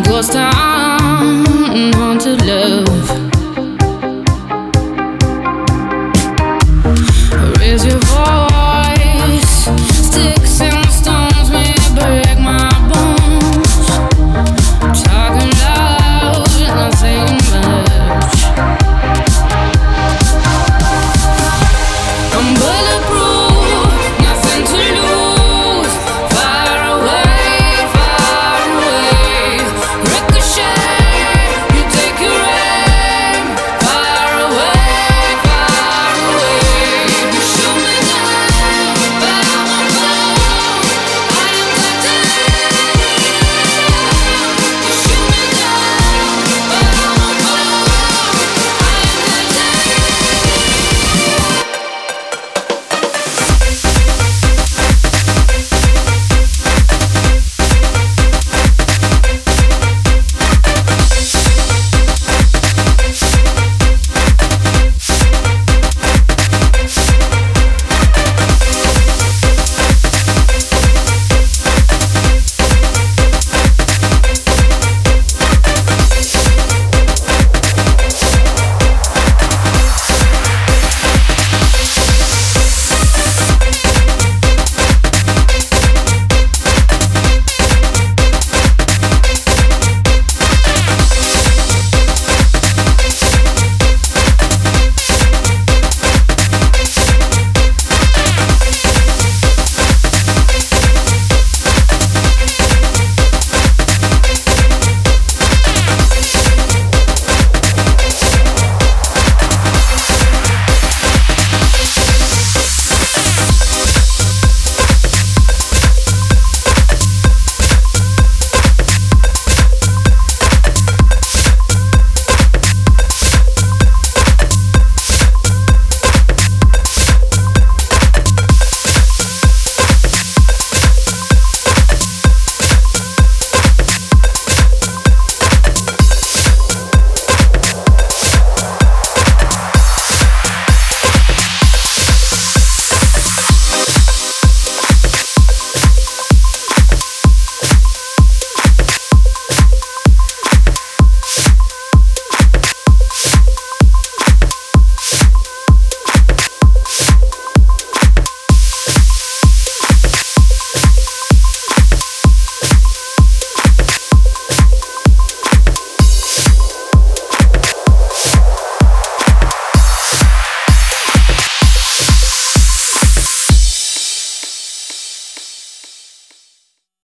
ghost